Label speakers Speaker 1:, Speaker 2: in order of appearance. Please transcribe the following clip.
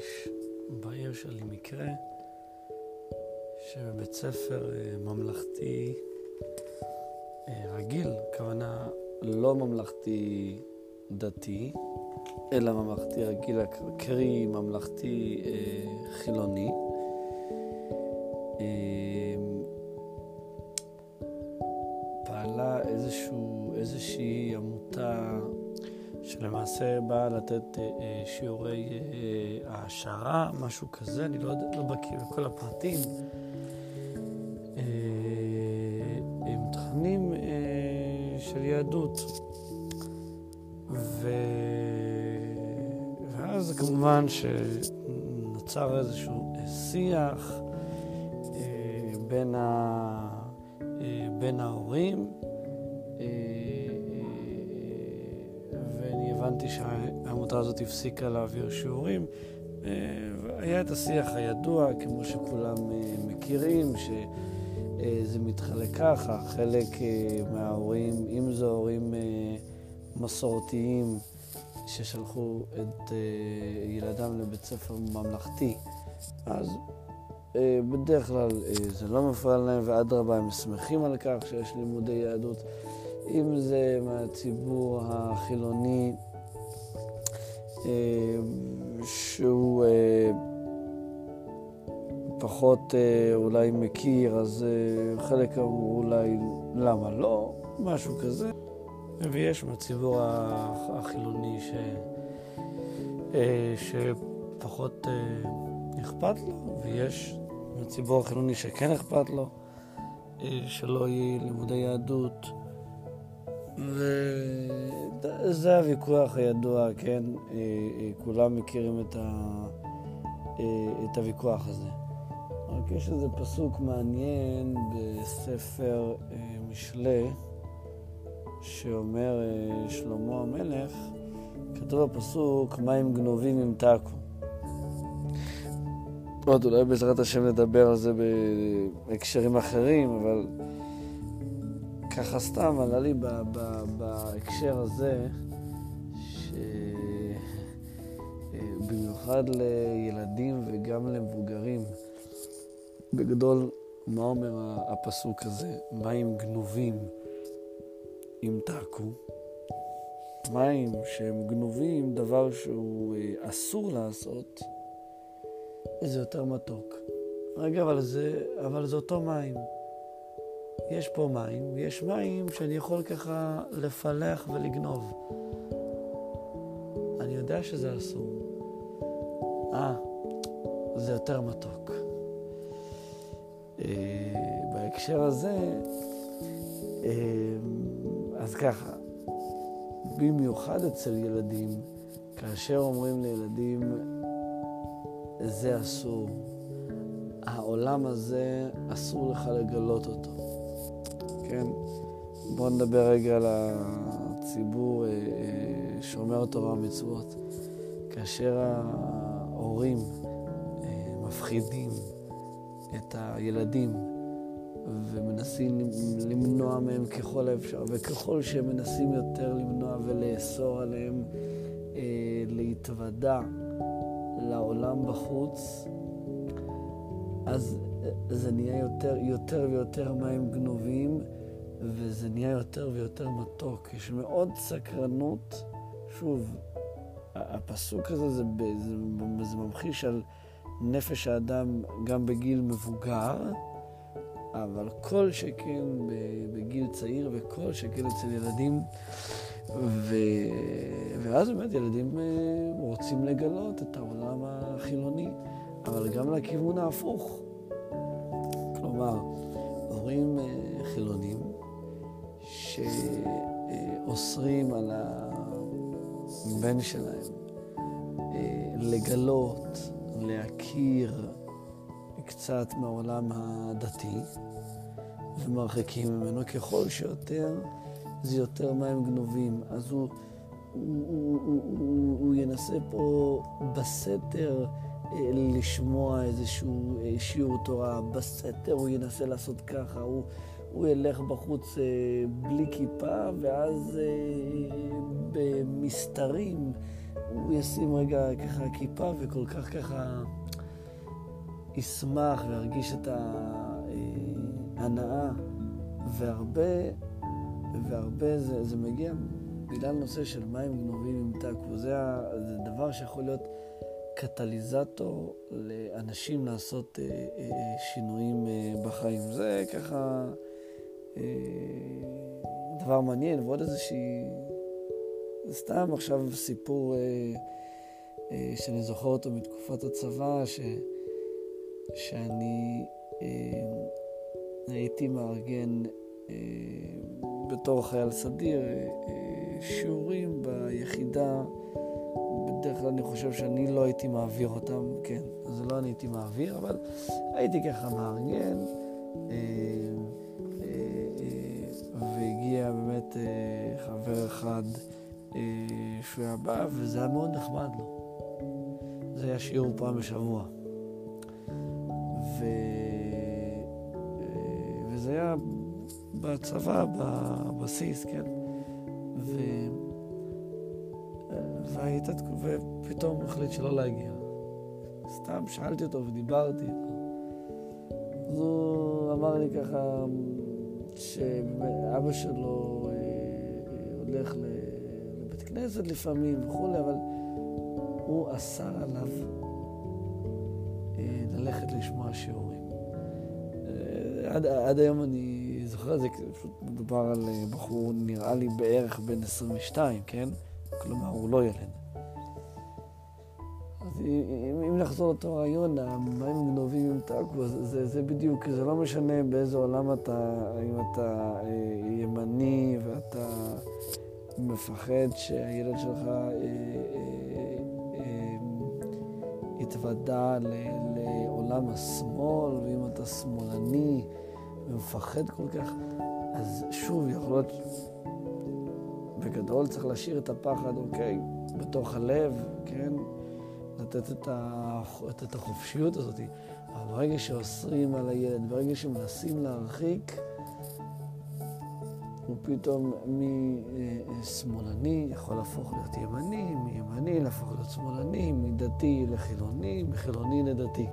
Speaker 1: מרגיש בעיר שלי מקרה שבבית ספר אה, ממלכתי אה, רגיל, הכוונה לא ממלכתי דתי, אלא ממלכתי רגיל, קרי ממלכתי אה, חילוני. פעלה איזשהו, איזושהי עמותה שלמעשה באה לתת אה, אה, שיעורי אה, העשרה, משהו כזה, אני לא, לא בקיא בכל הפרטים. עם תכנים של יהדות. ו... ואז כמובן שנוצר איזשהו שיח בין, ה... בין ההורים. הבנתי שהעמותה הזאת הפסיקה להעביר שיעורים. אה, היה את השיח הידוע, כמו שכולם אה, מכירים, שזה מתחלק ככה, חלק אה, מההורים, אם זה הורים מסורתיים ששלחו את ילדם לבית ספר ממלכתי, אז בדרך כלל זה לא מפריע להם, ואדרבה, הם שמחים על כך שיש לימודי יהדות. אם זה מהציבור החילוני, אה, שהוא אה, פחות אה, אולי מכיר, אז חלק אמרו אולי למה לא, משהו כזה. ויש מהציבור החילוני ש... שפחות אכפת לו, ויש מהציבור החילוני שכן אכפת לו, שלא יהיה לימודי יהדות. וזה הוויכוח הידוע, כן? אה, אה, כולם מכירים את, ה... אה, את הוויכוח הזה. רק יש איזה פסוק מעניין בספר משלי, שאומר שלמה המלך, כתוב בפסוק, מים גנובים ימתקו. עוד אולי בעזרת השם נדבר על זה בהקשרים אחרים, אבל ככה סתם עלה לי בהקשר הזה, שבמיוחד לילדים וגם למבוגרים, בגדול, מה אומר הפסוק הזה? מים גנובים ימתקו. מים שהם גנובים, דבר שהוא אה, אסור לעשות, זה יותר מתוק. רגע, אבל זה, אבל זה אותו מים. יש פה מים, ויש מים שאני יכול ככה לפלח ולגנוב. אני יודע שזה אסור. אה, זה יותר מתוק. אה, בהקשר הזה, אה, אז ככה, במיוחד אצל ילדים, כאשר אומרים לילדים, זה אסור, העולם הזה, אסור לך לגלות אותו. כן? בואו נדבר רגע על הציבור אה, אה, שומר תורה ומצוות. כאשר ההורים אה, מפחידים את הילדים ומנסים למנוע מהם ככל האפשר, וככל שהם מנסים יותר למנוע ולאסור עליהם להתוודע לעולם בחוץ, אז זה נהיה יותר, יותר ויותר מים גנובים. וזה נהיה יותר ויותר מתוק. יש מאוד סקרנות. שוב, הפסוק הזה זה, זה, זה ממחיש על נפש האדם גם בגיל מבוגר, אבל כל שכן בגיל צעיר וכל שכן אצל ילדים. ו... ואז באמת ילדים אה, רוצים לגלות את העולם החילוני, אבל גם לכיוון ההפוך. כלומר, הורים אה, חילונים שאוסרים על הבן שלהם אה, לגלות, להכיר קצת מהעולם הדתי, ומרחיקים ממנו ככל שיותר, זה יותר מים גנובים. אז הוא, הוא, הוא, הוא, הוא, הוא ינסה פה בסתר לשמוע איזשהו אה, שיעור תורה, בסתר הוא ינסה לעשות ככה, הוא... הוא ילך בחוץ אה, בלי כיפה, ואז אה, במסתרים הוא ישים רגע ככה כיפה וכל כך ככה ישמח וירגיש את ההנאה, והרבה, והרבה זה, זה מגיע בגלל נושא של מים גנובים עם טאקו. זה, זה דבר שיכול להיות קטליזטור לאנשים לעשות אה, אה, שינויים אה, בחיים. זה ככה אה, דבר מעניין, ועוד איזושהי... סתם עכשיו סיפור אה, אה, שאני זוכר אותו מתקופת הצבא, ש, שאני אה, הייתי מארגן אה, בתור חייל סדיר אה, שיעורים ביחידה. בדרך כלל אני חושב שאני לא הייתי מעביר אותם, כן, אז לא אני הייתי מעביר, אבל הייתי ככה מארגן, אה, אה, אה, והגיע באמת חבר אחד שהוא היה בא, וזה היה מאוד נחמד לו. זה היה שיעור פעם בשבוע. ו... וזה היה בצבא, בבסיס, כן? ו... והיית, ופתאום החליט שלא להגיע. סתם שאלתי אותו ודיברתי איתו. אז הוא אמר לי ככה שאבא שלו אה, הולך לבית כנסת לפעמים וכולי, אבל הוא אסר עליו אה, ללכת לשמוע שיעורים. אה, עד, עד היום אני זוכר את זה, פשוט מדובר על בחור נראה לי בערך בן 22, כן? כלומר, הוא לא ילד. אז אם, אם נחזור לאותו רעיון, המים גנובים עם טאקו, זה, זה בדיוק, זה לא משנה באיזה עולם אתה, אם אתה אה, ימני ואתה מפחד שהילד שלך אה, אה, אה, יתוודע ל, לעולם השמאל, ואם אתה שמאלני ומפחד כל כך, אז שוב, יכול להיות בגדול צריך להשאיר את הפחד, אוקיי, בתוך הלב, כן? לתת את, ה... את החופשיות הזאת. אבל ברגע שאוסרים על הילד, ברגע שמנסים להרחיק, הוא פתאום משמאלני יכול להפוך להיות ימני, מימני להפוך להיות שמאלני, מדתי לחילוני, מחילוני לדתי.